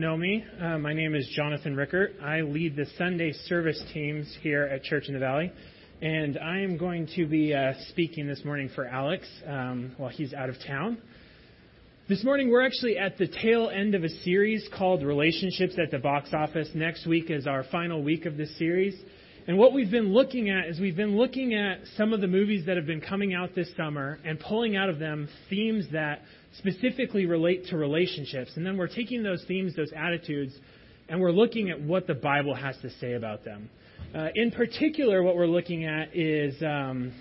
know me. Uh, my name is Jonathan Rickert. I lead the Sunday service teams here at Church in the Valley. And I am going to be uh, speaking this morning for Alex um, while he's out of town. This morning, we're actually at the tail end of a series called Relationships at the Box Office. Next week is our final week of this series. And what we've been looking at is we've been looking at some of the movies that have been coming out this summer and pulling out of them themes that specifically relate to relationships. And then we're taking those themes, those attitudes, and we're looking at what the Bible has to say about them. Uh, in particular, what we're looking at is um,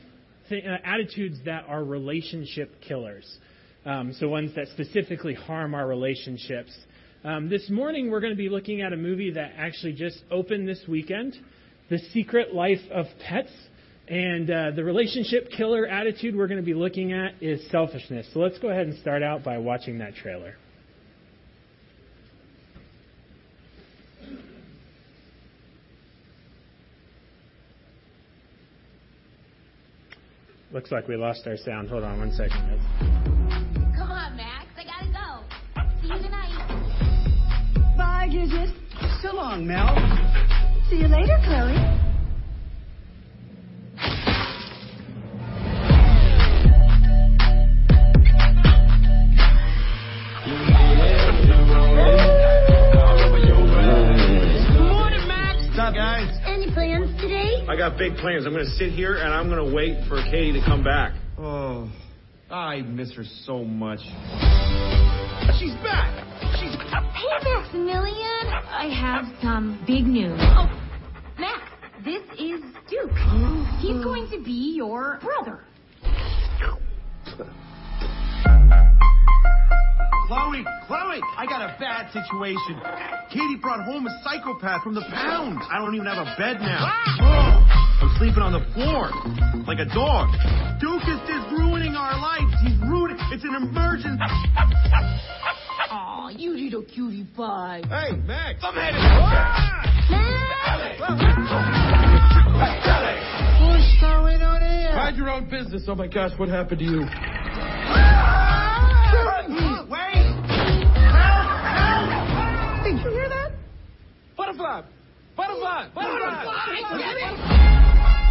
th- uh, attitudes that are relationship killers. Um, so ones that specifically harm our relationships. Um, this morning, we're going to be looking at a movie that actually just opened this weekend, The Secret Life of Pets. And uh, the relationship killer attitude we're going to be looking at is selfishness. So let's go ahead and start out by watching that trailer. Looks like we lost our sound. Hold on one second. Come on, Max. I gotta go. See you tonight. Bye, Gidget. So long, Mel. See you later, Chloe. Good morning, Matt. What's guys? Any plans today? I got big plans. I'm going to sit here and I'm going to wait for Katie to come back. Oh, I miss her so much. She's back. She's. Back. Hey, Maximilian. I have some big news. Oh, Max, this is Duke. He's going to be your brother. Chloe, Chloe, I got a bad situation. Katie brought home a psychopath from the pound. I don't even have a bed now. Ah! Oh, I'm sleeping on the floor like a dog. Duke is just ruining our lives. He's ruining. It's an emergency. Aw, you little cutie pie. Hey, Max. I'm headed. What's going on here? Mind your own business. Oh my gosh, what happened to you? Wait! Did you hear that? Butterfly! Butterfly!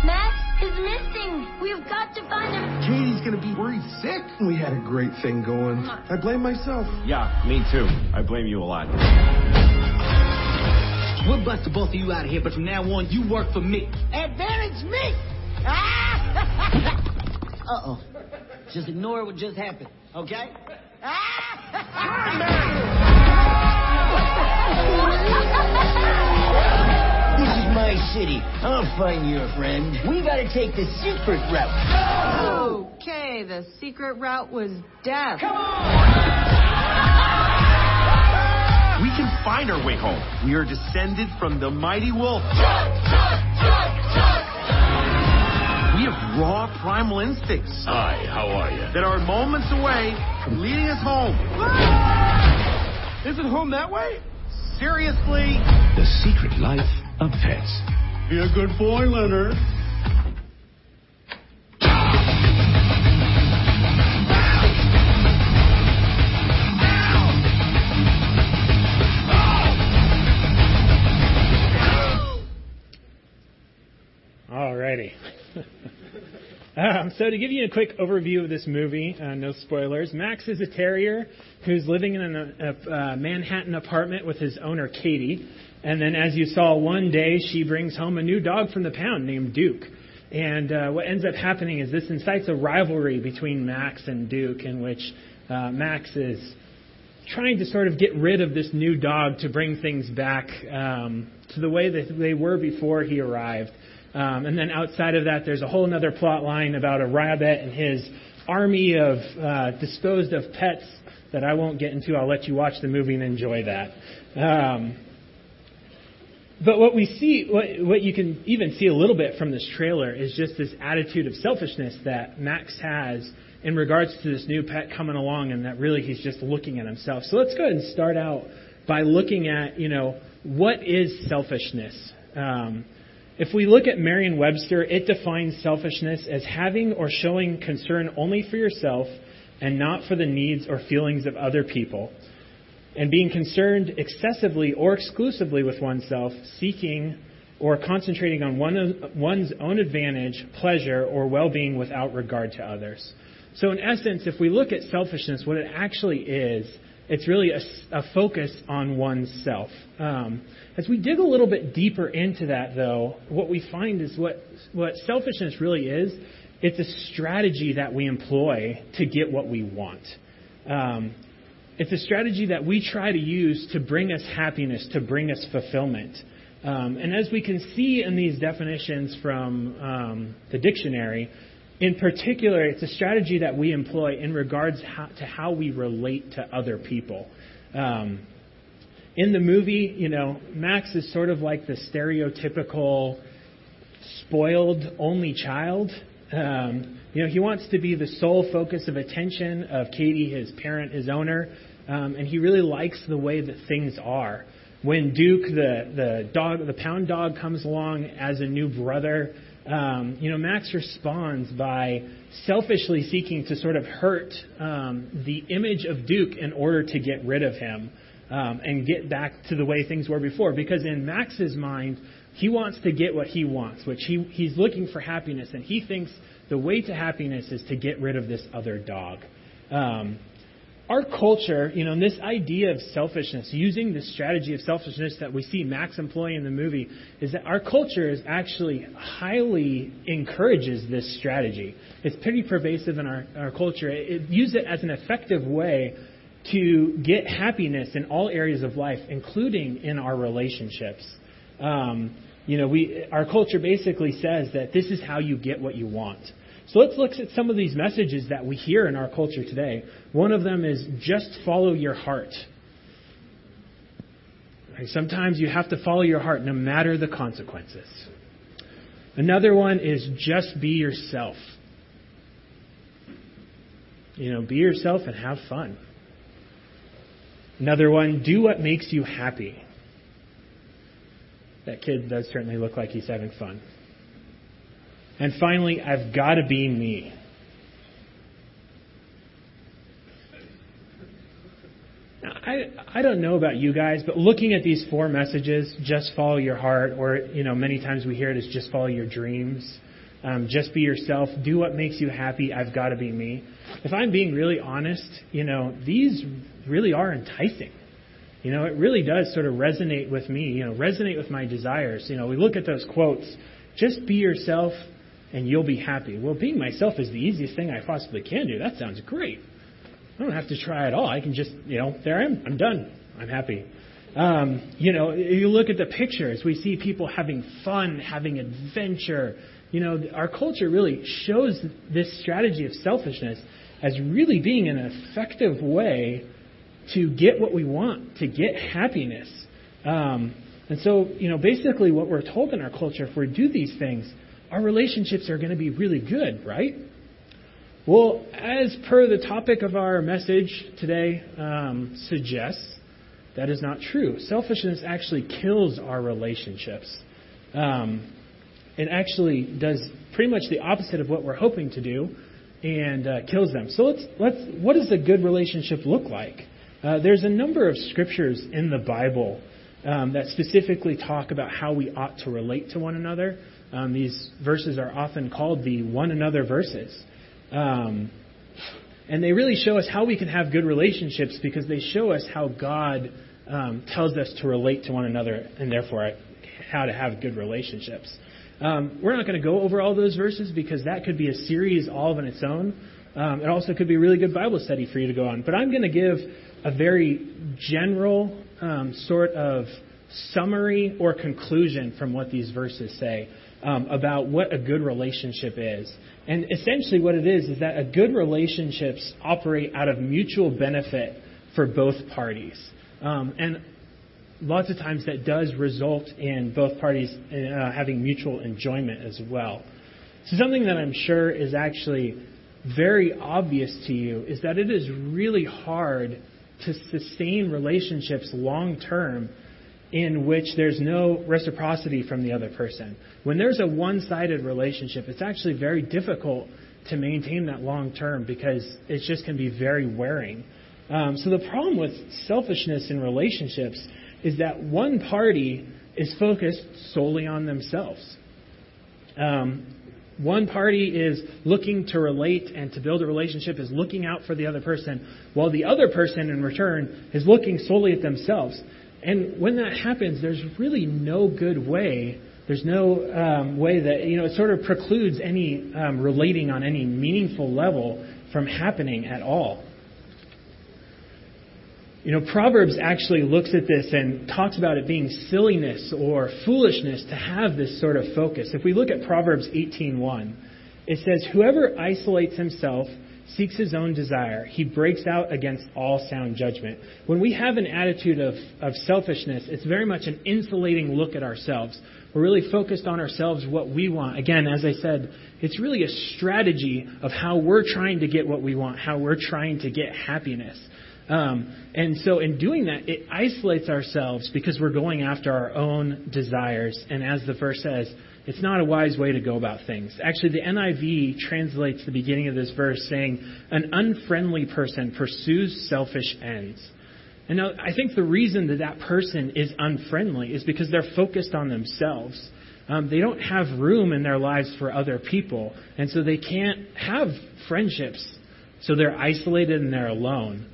Max is missing. We've got to find him. Katie's gonna be worried sick. We had a great thing going. I blame myself. Yeah, me too. I blame you a lot. We'll bust the both of you out of here, but from now on, you work for me. Advantage me! Uh-oh. Just ignore what just happened, okay? This my city. I'll find you a friend. We gotta take the secret route. Okay, the secret route was death. Come on! We can find our way home. We are descended from the mighty wolf. We have raw primal instincts Hi, how are you? that are moments away from leading us home. Is it home that way? Seriously? The Secret Life of Pets. Be a good boy, Leonard. Alrighty. um, so to give you a quick overview of this movie, uh, no spoilers. Max is a terrier who's living in a, a, Manhattan apartment with his owner Katie, and then, as you saw, one day she brings home a new dog from the pound named Duke. And uh, what ends up happening is this incites a rivalry between Max and Duke, in which uh, Max is trying to sort of get rid of this new dog to bring things back um, to the way that they were before he arrived. Um, and then outside of that, there's a whole other plot line about a rabbit and his army of uh, disposed of pets that I won't get into. I'll let you watch the movie and enjoy that. Um, but what we see, what, what you can even see a little bit from this trailer is just this attitude of selfishness that Max has in regards to this new pet coming along and that really he's just looking at himself. So let's go ahead and start out by looking at, you know, what is selfishness? Um, if we look at Merriam Webster, it defines selfishness as having or showing concern only for yourself and not for the needs or feelings of other people. and being concerned excessively or exclusively with oneself, seeking or concentrating on one, one's own advantage, pleasure, or well being without regard to others. So, in essence, if we look at selfishness, what it actually is, it's really a, a focus on oneself. Um, as we dig a little bit deeper into that, though, what we find is what, what selfishness really is it's a strategy that we employ to get what we want. Um, it's a strategy that we try to use to bring us happiness, to bring us fulfillment. Um, and as we can see in these definitions from um, the dictionary, in particular, it's a strategy that we employ in regards how, to how we relate to other people. Um, in the movie, you know, Max is sort of like the stereotypical spoiled only child. Um, you know, he wants to be the sole focus of attention of Katie, his parent, his owner, um, and he really likes the way that things are. When Duke, the the dog, the pound dog, comes along as a new brother, um, you know, Max responds by selfishly seeking to sort of hurt um, the image of Duke in order to get rid of him um, and get back to the way things were before. Because in Max's mind, he wants to get what he wants, which he, he's looking for happiness, and he thinks the way to happiness is to get rid of this other dog. Um, our culture, you know, and this idea of selfishness, using the strategy of selfishness that we see Max employ in the movie, is that our culture is actually highly encourages this strategy. It's pretty pervasive in our, our culture. It, it uses it as an effective way to get happiness in all areas of life, including in our relationships. Um, you know, we, our culture basically says that this is how you get what you want. So let's look at some of these messages that we hear in our culture today. One of them is just follow your heart. Sometimes you have to follow your heart no matter the consequences. Another one is just be yourself. You know, be yourself and have fun. Another one, do what makes you happy. That kid does certainly look like he's having fun. And finally, I've got to be me. I, I don't know about you guys, but looking at these four messages, just follow your heart, or, you know, many times we hear it as just follow your dreams. Um, just be yourself. Do what makes you happy. I've got to be me. If I'm being really honest, you know, these really are enticing. You know, it really does sort of resonate with me, you know, resonate with my desires. You know, we look at those quotes, just be yourself and you'll be happy. Well, being myself is the easiest thing I possibly can do. That sounds great. I don't have to try at all. I can just, you know, there I am. I'm done. I'm happy. Um, you know, you look at the pictures, we see people having fun, having adventure. You know, our culture really shows this strategy of selfishness as really being an effective way to get what we want, to get happiness. Um, and so, you know, basically what we're told in our culture, if we do these things, our relationships are going to be really good, right? Well, as per the topic of our message today um, suggests, that is not true. Selfishness actually kills our relationships. Um, it actually does pretty much the opposite of what we're hoping to do and uh, kills them. So let's, let's, what does a good relationship look like? Uh, there's a number of scriptures in the Bible um, that specifically talk about how we ought to relate to one another. Um, these verses are often called the one another verses. Um, and they really show us how we can have good relationships because they show us how God um, tells us to relate to one another and therefore how to have good relationships. Um, we're not going to go over all those verses because that could be a series all on its own. Um, it also could be a really good Bible study for you to go on. But I'm going to give a very general um, sort of summary or conclusion from what these verses say um, about what a good relationship is. And essentially, what it is is that a good relationships operate out of mutual benefit for both parties. Um, and lots of times that does result in both parties uh, having mutual enjoyment as well. So, something that I'm sure is actually very obvious to you is that it is really hard to sustain relationships long term in which there's no reciprocity from the other person. When there's a one sided relationship, it's actually very difficult to maintain that long term because it just can be very wearing. Um, so the problem with selfishness in relationships is that one party is focused solely on themselves. Um, one party is looking to relate and to build a relationship, is looking out for the other person, while the other person in return is looking solely at themselves. And when that happens, there's really no good way. There's no um, way that, you know, it sort of precludes any um, relating on any meaningful level from happening at all. You know, Proverbs actually looks at this and talks about it being silliness or foolishness to have this sort of focus. If we look at Proverbs 18:1, it says, "Whoever isolates himself seeks his own desire. He breaks out against all sound judgment." When we have an attitude of, of selfishness, it's very much an insulating look at ourselves. We're really focused on ourselves, what we want. Again, as I said, it's really a strategy of how we're trying to get what we want, how we're trying to get happiness. Um, and so, in doing that, it isolates ourselves because we're going after our own desires. And as the verse says, it's not a wise way to go about things. Actually, the NIV translates the beginning of this verse saying, An unfriendly person pursues selfish ends. And now, I think the reason that that person is unfriendly is because they're focused on themselves. Um, they don't have room in their lives for other people, and so they can't have friendships. So they're isolated and they're alone.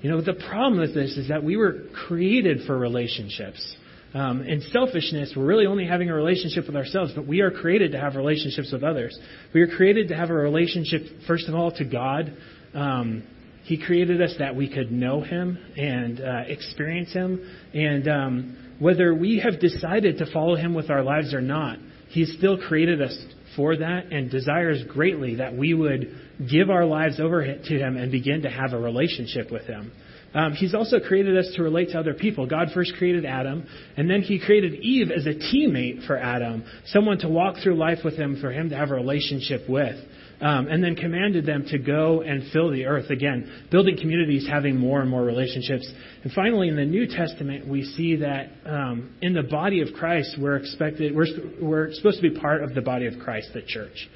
You know, the problem with this is that we were created for relationships. Um, in selfishness, we're really only having a relationship with ourselves, but we are created to have relationships with others. We are created to have a relationship, first of all, to God. Um, he created us that we could know Him and uh, experience Him. And um, whether we have decided to follow Him with our lives or not, He's still created us for that and desires greatly that we would give our lives over to Him and begin to have a relationship with Him. Um, he's also created us to relate to other people. God first created Adam, and then He created Eve as a teammate for Adam, someone to walk through life with him, for him to have a relationship with. Um, and then commanded them to go and fill the earth again, building communities, having more and more relationships. And finally, in the New Testament, we see that um, in the body of Christ, we're expected, we're, we're supposed to be part of the body of Christ, the church.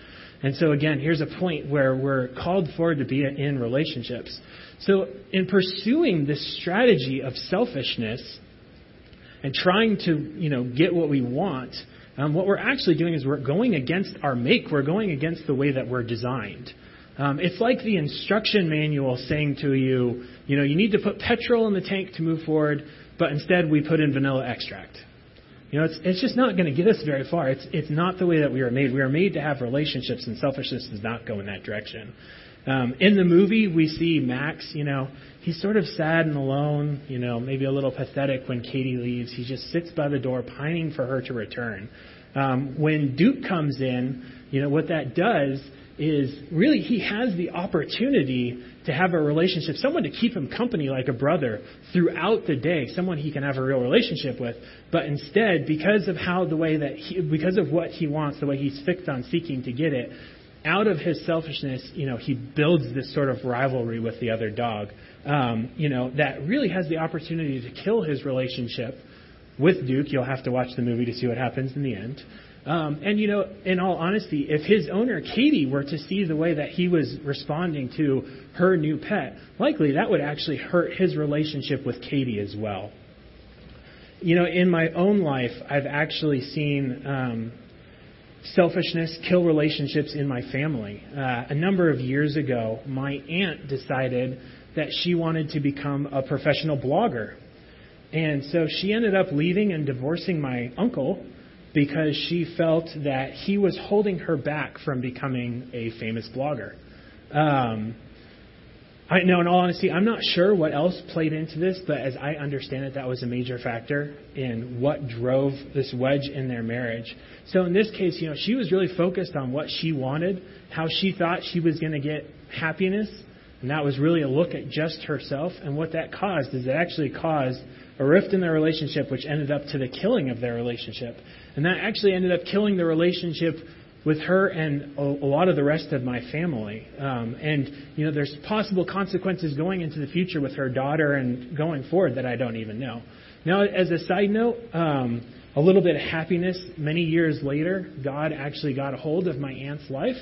And so again, here's a point where we're called for to be in relationships. So in pursuing this strategy of selfishness and trying to, you know, get what we want, um, what we're actually doing is we're going against our make. We're going against the way that we're designed. Um, it's like the instruction manual saying to you, you know, you need to put petrol in the tank to move forward, but instead we put in vanilla extract. You know, it's, it's just not going to get us very far. It's, it's not the way that we are made. We are made to have relationships, and selfishness does not go in that direction. Um, in the movie, we see Max, you know, he's sort of sad and alone, you know, maybe a little pathetic when Katie leaves. He just sits by the door pining for her to return. Um, when Duke comes in, you know, what that does is really he has the opportunity to have a relationship, someone to keep him company like a brother throughout the day, someone he can have a real relationship with. But instead, because of how the way that he, because of what he wants, the way he's fixed on seeking to get it, out of his selfishness, you know, he builds this sort of rivalry with the other dog, um, you know, that really has the opportunity to kill his relationship with Duke. You'll have to watch the movie to see what happens in the end. Um, and you know, in all honesty, if his owner Katie were to see the way that he was responding to her new pet, likely that would actually hurt his relationship with Katie as well. You know, in my own life, I've actually seen um, selfishness kill relationships in my family. Uh, a number of years ago, my aunt decided that she wanted to become a professional blogger. And so she ended up leaving and divorcing my uncle because she felt that he was holding her back from becoming a famous blogger. Um, I know, in all honesty, I'm not sure what else played into this, but as I understand it, that was a major factor in what drove this wedge in their marriage. So in this case, you know, she was really focused on what she wanted, how she thought she was going to get happiness, and that was really a look at just herself. And what that caused is it actually caused a rift in their relationship, which ended up to the killing of their relationship. And that actually ended up killing the relationship with her and a, lot of the rest of my family. Um, and, you know, there's possible consequences going into the future with her daughter and going forward that I don't even know. Now, as a side note, um, a little bit of happiness. Many years later, God actually got a hold of my aunt's life,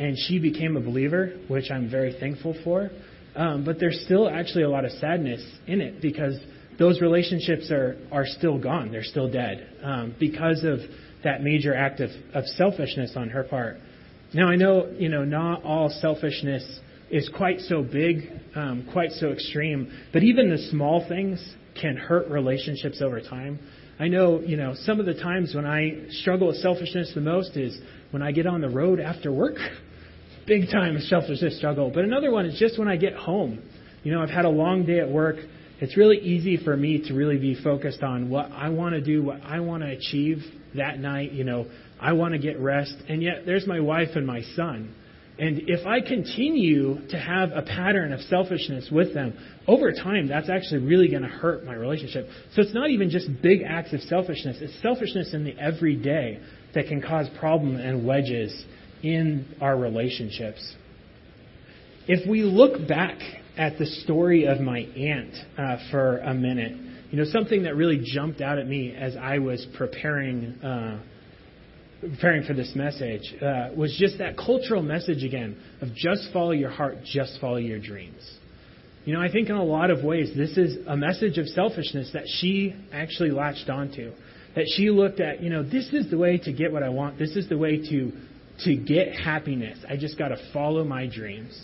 and she became a believer, which I'm very thankful for. Um, but there's still actually a lot of sadness in it because those relationships are, are still gone. They're still dead um, because of that major act of, of selfishness on her part. Now, I know, you know, not all selfishness is quite so big, um, quite so extreme, but even the small things can hurt relationships over time. I know, you know, some of the times when I struggle with selfishness the most is when I get on the road after work. Big time selfishness struggle. But another one is just when I get home. You know, I've had a long day at work. It's really easy for me to really be focused on what I want to do, what I want to achieve that night. You know, I want to get rest. And yet there's my wife and my son. And if I continue to have a pattern of selfishness with them, over time, that's actually really going to hurt my relationship. So it's not even just big acts of selfishness, it's selfishness in the everyday that can cause problem and wedges in our relationships. If we look back at the story of my aunt uh, for a minute, you know, something that really jumped out at me as I was preparing uh, preparing for this message uh, was just that cultural message again of just follow your heart, just follow your dreams. You know, I think in a lot of ways this is a message of selfishness that she actually latched onto. That she looked at, you know, this is the way to get what I want. This is the way to to get happiness. I just got to follow my dreams.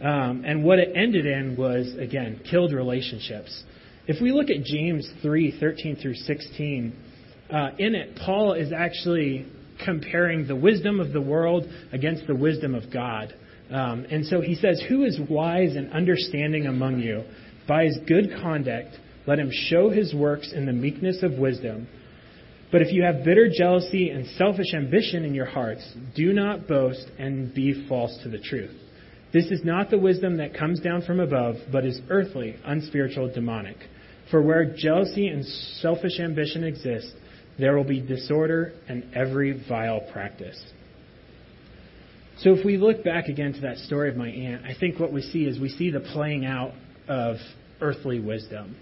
Um, and what it ended in was again killed relationships. If we look at James 3, 13 through 16, uh, in it, Paul is actually comparing the wisdom of the world against the wisdom of God. Um, and so he says, Who is wise and understanding among you? By his good conduct, let him show his works in the meekness of wisdom. But if you have bitter jealousy and selfish ambition in your hearts, do not boast and be false to the truth. This is not the wisdom that comes down from above, but is earthly, unspiritual, demonic. For where jealousy and selfish ambition exist, there will be disorder and every vile practice. So if we look back again to that story of my aunt, I think what we see is we see the playing out of earthly wisdom.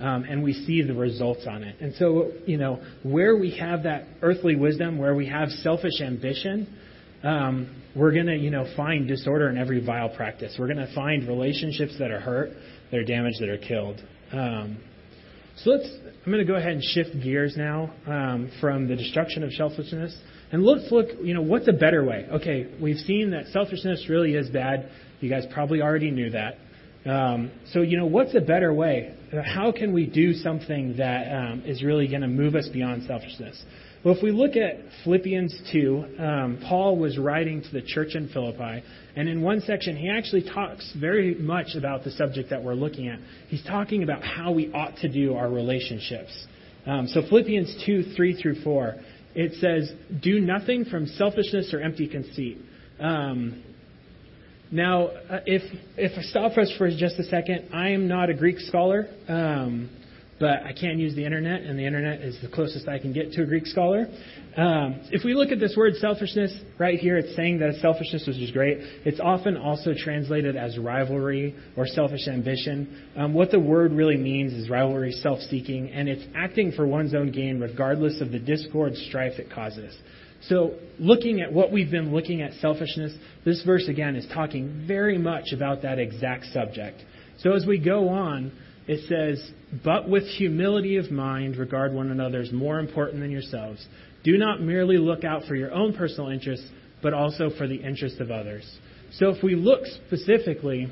Um, and we see the results on it. And so, you know, where we have that earthly wisdom, where we have selfish ambition, um, we're going to, you know, find disorder in every vile practice. We're going to find relationships that are hurt, that are damaged, that are killed. Um, so let's, I'm going to go ahead and shift gears now um, from the destruction of selfishness. And let's look, you know, what's a better way? Okay, we've seen that selfishness really is bad. You guys probably already knew that. Um, so, you know, what's a better way? How can we do something that um, is really going to move us beyond selfishness? Well, if we look at Philippians 2, um, Paul was writing to the church in Philippi, and in one section, he actually talks very much about the subject that we're looking at. He's talking about how we ought to do our relationships. Um, so, Philippians 2, 3 through 4, it says, Do nothing from selfishness or empty conceit. Um, now, uh, if if I stop us for just a second, I am not a Greek scholar. Um, but I can use the internet, and the internet is the closest I can get to a Greek scholar. Um, if we look at this word selfishness right here, it's saying that selfishness, which is great. It's often also translated as rivalry or selfish ambition. Um, what the word really means is rivalry, self-seeking, and it's acting for one's own gain regardless of the discord, strife it causes. So, looking at what we've been looking at selfishness, this verse again is talking very much about that exact subject. So, as we go on, it says, But with humility of mind, regard one another as more important than yourselves. Do not merely look out for your own personal interests, but also for the interests of others. So if we look specifically,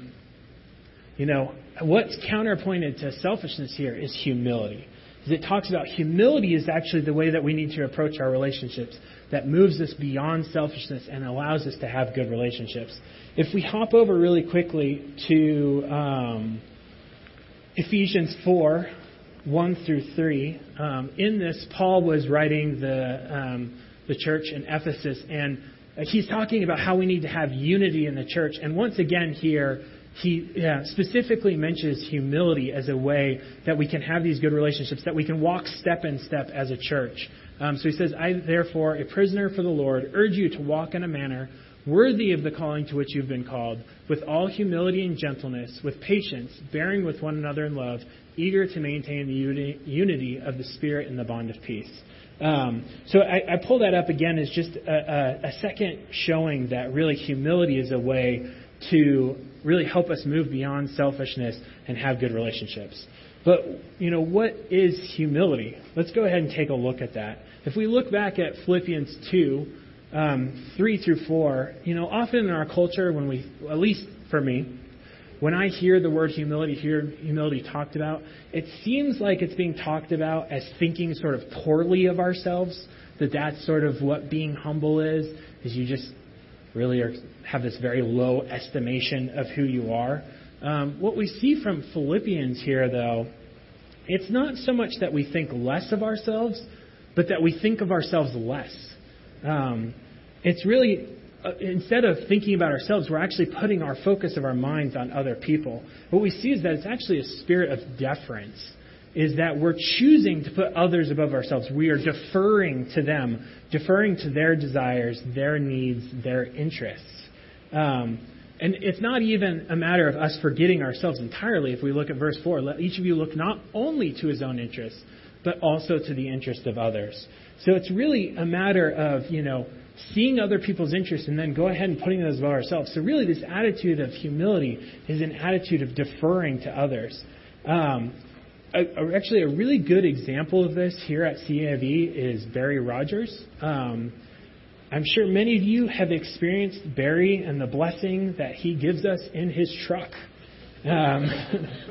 you know, what's counterpointed to selfishness here is humility. Because it talks about humility is actually the way that we need to approach our relationships that moves us beyond selfishness and allows us to have good relationships. If we hop over really quickly to um, Ephesians 4 1 through 3. Um, in this, Paul was writing the, um, the church in Ephesus, and he's talking about how we need to have unity in the church. And once again, here, he yeah, specifically mentions humility as a way that we can have these good relationships, that we can walk step in step as a church. Um, so he says, I, therefore, a prisoner for the Lord, urge you to walk in a manner worthy of the calling to which you've been called, with all humility and gentleness, with patience, bearing with one another in love, eager to maintain the unity of the Spirit in the bond of peace. Um, so I, I, pull that up again as just a, a, a second showing that really humility is a way to really help us move beyond selfishness and have good relationships. But, you know, what is humility? Let's go ahead and take a look at that. If we look back at Philippians 2, um, 3 through 4, you know, often in our culture, when we, at least for me, when I hear the word humility, hear humility talked about, it seems like it's being talked about as thinking sort of poorly of ourselves, that that's sort of what being humble is, is you just really are, have this very low estimation of who you are. Um, what we see from Philippians here, though, it's not so much that we think less of ourselves, but that we think of ourselves less. Um, it's really uh, instead of thinking about ourselves, we're actually putting our focus of our minds on other people. What we see is that it's actually a spirit of deference, is that we're choosing to put others above ourselves. We are deferring to them, deferring to their desires, their needs, their interests. Um, and it's not even a matter of us forgetting ourselves entirely. If we look at verse 4, let each of you look not only to his own interests, but also to the interest of others. So it's really a matter of, you know, seeing other people's interests and then go ahead and putting those above ourselves. So really, this attitude of humility is an attitude of deferring to others. Um, a, actually, a really good example of this here at CAV is Barry Rogers. Um, I'm sure many of you have experienced Barry and the blessing that he gives us in his truck. Um,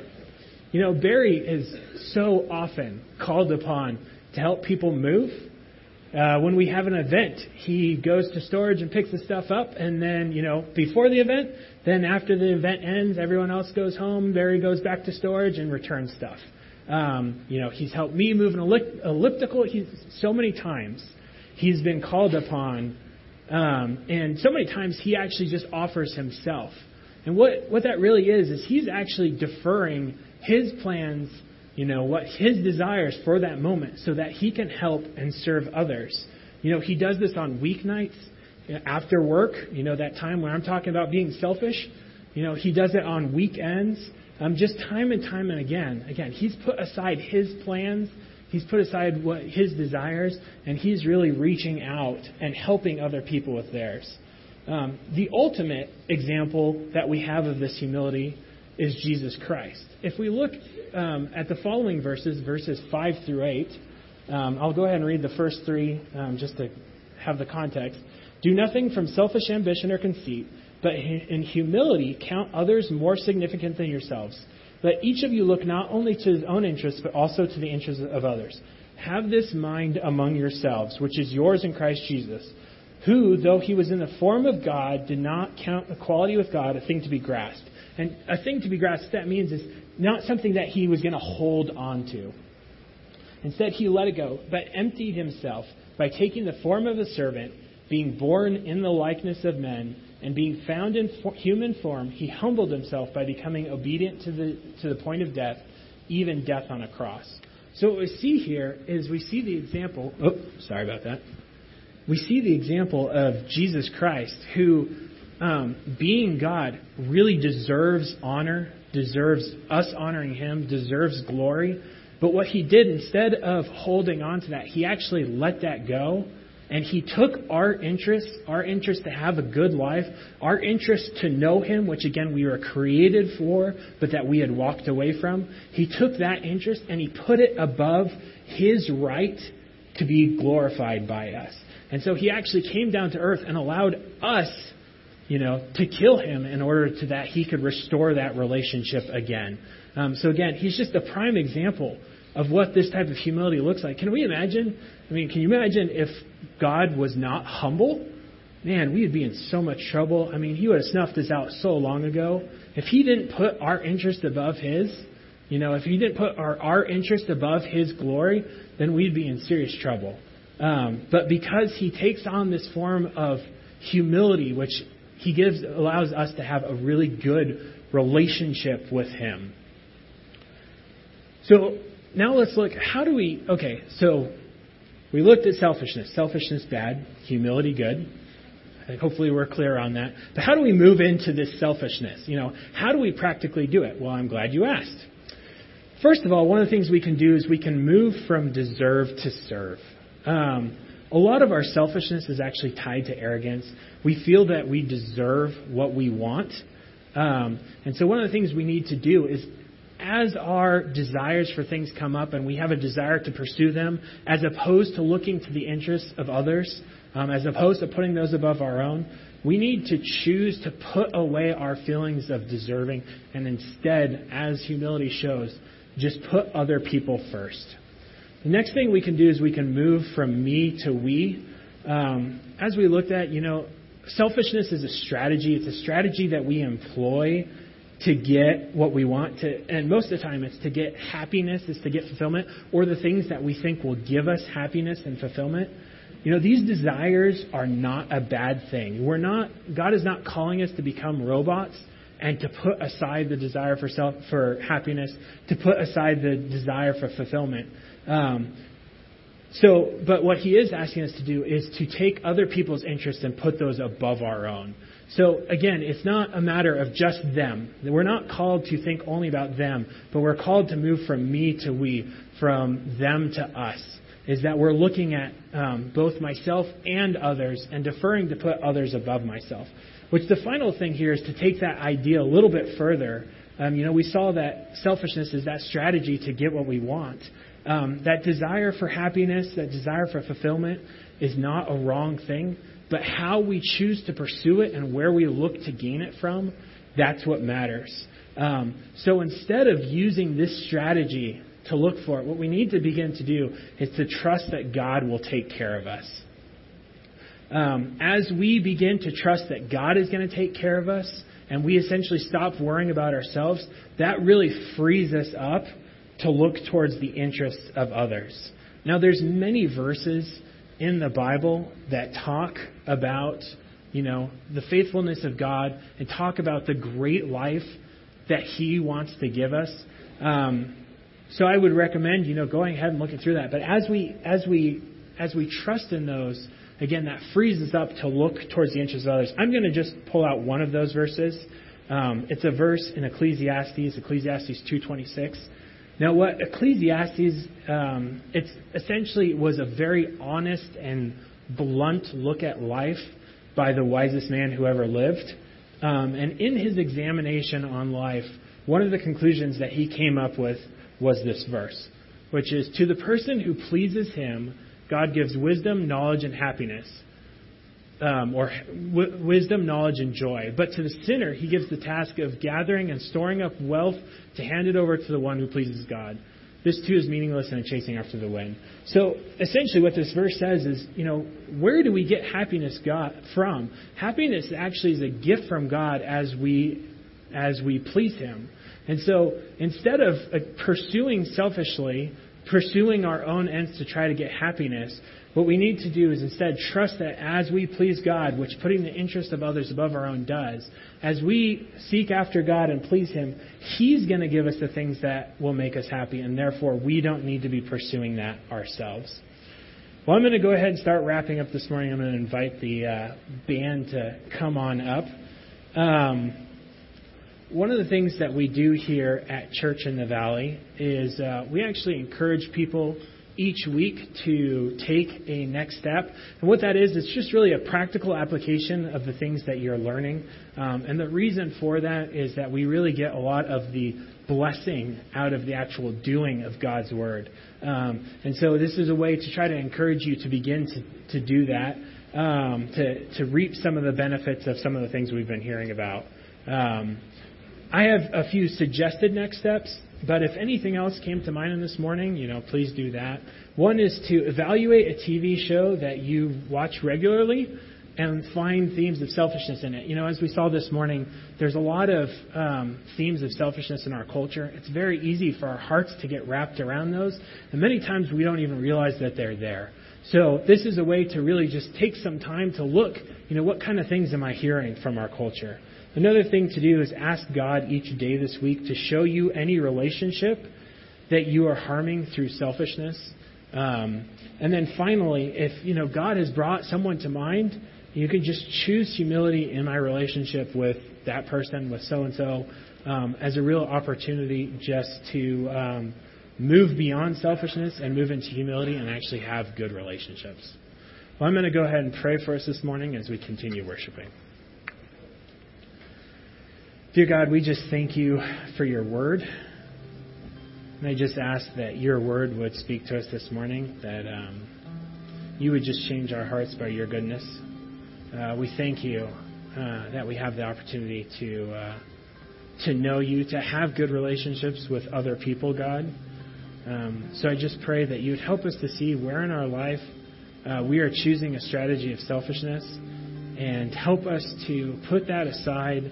you know, Barry is so often called upon to help people move uh, when we have an event, he goes to storage and picks the stuff up, and then, you know, before the event, then after the event ends, everyone else goes home. Barry goes back to storage and returns stuff. Um, you know, he's helped me move an elliptical. He's so many times he's been called upon, um, and so many times he actually just offers himself. And what what that really is is he's actually deferring his plans you know, what his desires for that moment so that he can help and serve others. You know, he does this on weeknights after work, you know, that time when I'm talking about being selfish. You know, he does it on weekends. Um, just time and time and again. Again, he's put aside his plans, he's put aside what his desires, and he's really reaching out and helping other people with theirs. Um, the ultimate example that we have of this humility is Jesus Christ. If we look um, at the following verses, verses 5 through 8, um, I'll go ahead and read the first three um, just to have the context. Do nothing from selfish ambition or conceit, but in humility count others more significant than yourselves. Let each of you look not only to his own interests, but also to the interests of others. Have this mind among yourselves, which is yours in Christ Jesus, who, though he was in the form of God, did not count equality with God a thing to be grasped. And a thing to be grasped, that means is not something that he was going to hold on to. Instead, he let it go, but emptied himself by taking the form of a servant, being born in the likeness of men, and being found in for, human form, he humbled himself by becoming obedient to the, to the point of death, even death on a cross. So what we see here is we see the example. Oh, sorry about that. We see the example of Jesus Christ, who, um, being God, really deserves honor, deserves us honoring him, deserves glory. But what he did, instead of holding on to that, he actually let that go. And he took our interest, our interest to have a good life, our interest to know him, which again we were created for, but that we had walked away from. He took that interest and he put it above his right to be glorified by us. And so he actually came down to earth and allowed us you know, to kill him in order to that he could restore that relationship again. Um, so again, he's just a prime example of what this type of humility looks like. Can we imagine? I mean, can you imagine if God was not humble? Man, we would be in so much trouble. I mean, he would have snuffed us out so long ago. If he didn't put our interest above his, you know, if he didn't put our, our interest above his glory, then we'd be in serious trouble. Um, but because he takes on this form of humility, which he gives allows us to have a really good relationship with him. So now let's look how do we okay, so we looked at selfishness. Selfishness bad, humility good. I think hopefully we're clear on that. But how do we move into this selfishness? You know, how do we practically do it? Well, I'm glad you asked. First of all, one of the things we can do is we can move from deserve to serve. Um, a lot of our selfishness is actually tied to arrogance. We feel that we deserve what we want. Um, and so one of the things we need to do is as our desires for things come up and we have a desire to pursue them, as opposed to looking to the interests of others, um, as opposed to putting those above our own, we need to choose to put away our feelings of deserving and instead, as humility shows, just put other people first. The next thing we can do is we can move from me to we. Um, as we looked at, you know, selfishness is a strategy. It's a strategy that we employ to get what we want to, and most of the time it's to get happiness, is to get fulfillment, or the things that we think will give us happiness and fulfillment. You know, these desires are not a bad thing. We're not, God is not calling us to become robots and to put aside the desire for self, for happiness, to put aside the desire for fulfillment. Um, so, but what he is asking us to do is to take other people's interests and put those above our own. So again, it's not a matter of just them. We're not called to think only about them, but we're called to move from me to we, from them to us. Is that we're looking at um, both myself and others and deferring to put others above myself. Which the final thing here is to take that idea a little bit further. Um, you know, we saw that selfishness is that strategy to get what we want. Um, that desire for happiness, that desire for fulfillment, is not a wrong thing. But how we choose to pursue it and where we look to gain it from, that's what matters. Um, so instead of using this strategy to look for it, what we need to begin to do is to trust that God will take care of us. Um, as we begin to trust that God is going to take care of us, and we essentially stop worrying about ourselves, that really frees us up to look towards the interests of others. Now, there's many verses in the Bible that talk about, you know, the faithfulness of God and talk about the great life that He wants to give us. Um, so I would recommend, you know, going ahead and looking through that. But as we as we as we trust in those, again, that frees us up to look towards the interests of others. I'm going to just pull out one of those verses. Um, it's a verse in Ecclesiastes, Ecclesiastes 2:26. Now, what Ecclesiastes, um, it's essentially was a very honest and blunt look at life by the wisest man who ever lived. Um, and in his examination on life, one of the conclusions that he came up with was this verse, which is To the person who pleases him, God gives wisdom, knowledge, and happiness um, or w- wisdom, knowledge, and joy. But to the sinner, he gives the task of gathering and storing up wealth to hand it over to the one who pleases God. This too is meaningless and a chasing after the wind. So essentially, what this verse says is, you know, where do we get happiness God, from? Happiness actually is a gift from God as we as we please Him. And so instead of uh, pursuing selfishly, pursuing our own ends to try to get happiness, what we need to do is instead trust that as we please God, which putting the interest of others above our own does, as we seek after God and please Him, He's going to give us the things that will make us happy, and therefore we don't need to be pursuing that ourselves. Well, I'm going to go ahead and start wrapping up this morning. I'm going to invite the uh, band to come on up. Um, one of the things that we do here at Church in the Valley is uh, we actually encourage people each week to take a next step. And what that is, it's just really a practical application of the things that you're learning. Um, and the reason for that is that we really get a lot of the blessing out of the actual doing of God's Word. Um, and so this is a way to try to encourage you to begin to, to do that, um, to, to reap some of the benefits of some of the things we've been hearing about. Um, I have a few suggested next steps. But if anything else came to mind in this morning, you know, please do that. One is to evaluate a TV show that you watch regularly and find themes of selfishness in it. You know, as we saw this morning, there's a lot of um, themes of selfishness in our culture. It's very easy for our hearts to get wrapped around those, and many times we don't even realize that they're there. So this is a way to really just take some time to look, you know, what kind of things am I hearing from our culture? Another thing to do is ask God each day this week to show you any relationship that you are harming through selfishness. Um, and then finally, if you know God has brought someone to mind, you can just choose humility in my relationship with that person, with so and so, as a real opportunity just to um, move beyond selfishness and move into humility and actually have good relationships. Well, I'm going to go ahead and pray for us this morning as we continue worshiping. Dear God, we just thank you for your word. And I just ask that your word would speak to us this morning, that um, you would just change our hearts by your goodness. Uh, we thank you uh, that we have the opportunity to uh, to know you, to have good relationships with other people, God. Um, so I just pray that you would help us to see where in our life uh, we are choosing a strategy of selfishness, and help us to put that aside,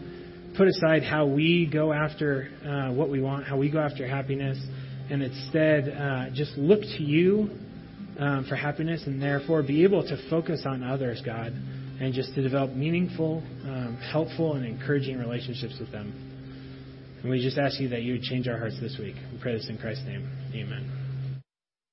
put aside how we go after uh, what we want, how we go after happiness, and instead uh, just look to you um, for happiness, and therefore be able to focus on others, God and just to develop meaningful, um, helpful, and encouraging relationships with them. And we just ask you that you would change our hearts this week. We pray this in Christ's name. Amen.